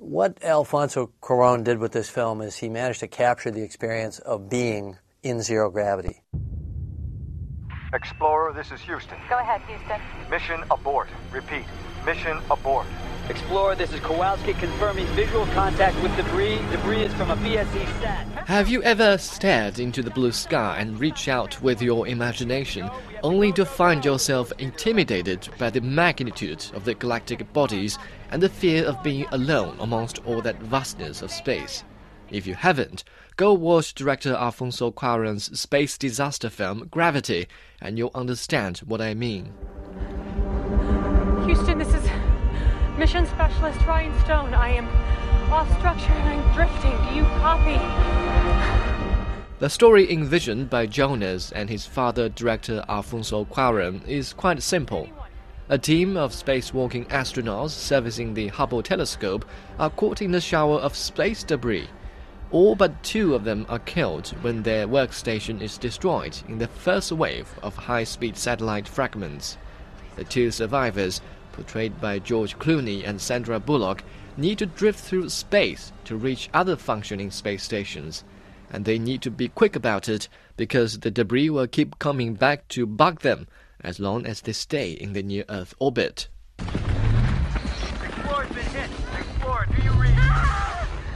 What Alfonso Cuaron did with this film is he managed to capture the experience of being in zero gravity. Explorer, this is Houston. Go ahead, Houston. Mission abort. Repeat. Mission abort. Explorer, this is Kowalski confirming visual contact with debris. Debris is from a BSE sat. Have you ever stared into the blue sky and reached out with your imagination, only to find yourself intimidated by the magnitude of the galactic bodies and the fear of being alone amongst all that vastness of space? If you haven't, go watch director Alfonso Cuarón's space disaster film Gravity, and you'll understand what I mean. Mission Specialist Ryan Stone. I am off structure and I'm drifting. Do you copy? The story envisioned by Jonas and his father, director Alfonso Cuarón, is quite simple. A team of spacewalking astronauts servicing the Hubble telescope are caught in a shower of space debris. All but two of them are killed when their workstation is destroyed in the first wave of high speed satellite fragments. The two survivors, portrayed by George Clooney and Sandra Bullock, need to drift through space to reach other functioning space stations. And they need to be quick about it because the debris will keep coming back to bug them as long as they stay in the near Earth orbit. Explorer's been hit. Explorer, do you read?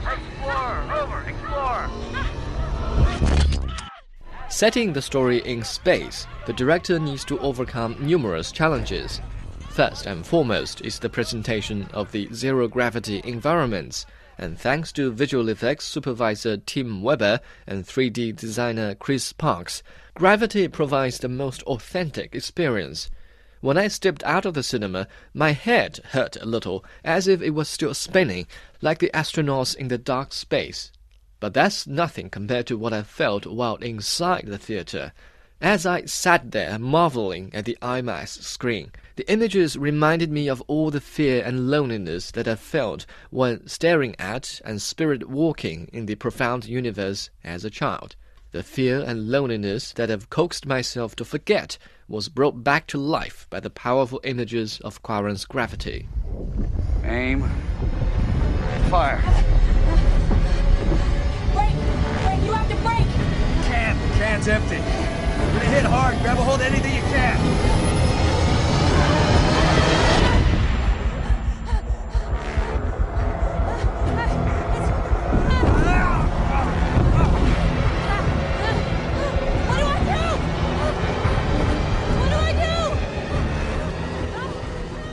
Explorer, over. Explorer. Setting the story in space, the director needs to overcome numerous challenges. First and foremost is the presentation of the zero gravity environments, and thanks to visual effects supervisor Tim Webber and 3D designer Chris Parks, gravity provides the most authentic experience. When I stepped out of the cinema, my head hurt a little, as if it was still spinning, like the astronauts in the dark space. But that's nothing compared to what I felt while inside the theater. As I sat there marveling at the IMAX screen, the images reminded me of all the fear and loneliness that I felt when staring at and spirit walking in the profound universe as a child. The fear and loneliness that I've coaxed myself to forget was brought back to life by the powerful images of Cuarón's gravity. Aim. Fire. Break! Break! You have to break! Can. Can's empty. Hit hard. Grab a hold of anything you can.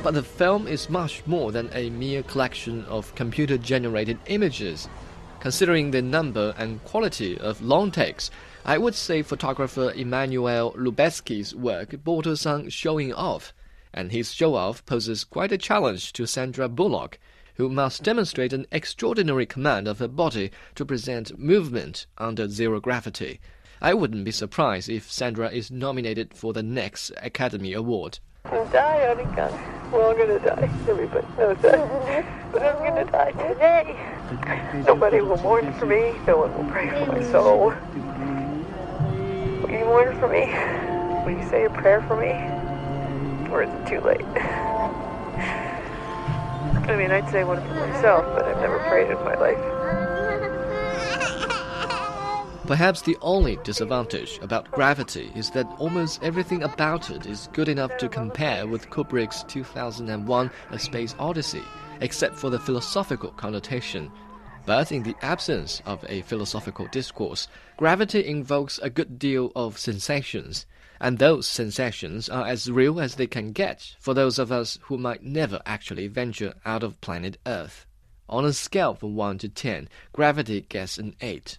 But the film is much more than a mere collection of computer generated images. Considering the number and quality of long takes, I would say photographer Emmanuel Lubezki's work borders on showing off, and his show off poses quite a challenge to Sandra Bullock, who must demonstrate an extraordinary command of her body to present movement under zero gravity. I wouldn't be surprised if Sandra is nominated for the next Academy Award. die, honey, God. We're all gonna die. Everybody knows that. But I'm gonna die today. Nobody will mourn for me. No one will pray for my soul. You mourn for me? Will you say a prayer for me? Or is it too late? I mean, I'd say one for myself, but I've never prayed in my life. Perhaps the only disadvantage about Gravity is that almost everything about it is good enough to compare with Kubrick's 2001 A Space Odyssey, except for the philosophical connotation. But in the absence of a philosophical discourse, Gravity invokes a good deal of sensations, and those sensations are as real as they can get for those of us who might never actually venture out of planet Earth. On a scale from 1 to 10, Gravity gets an 8.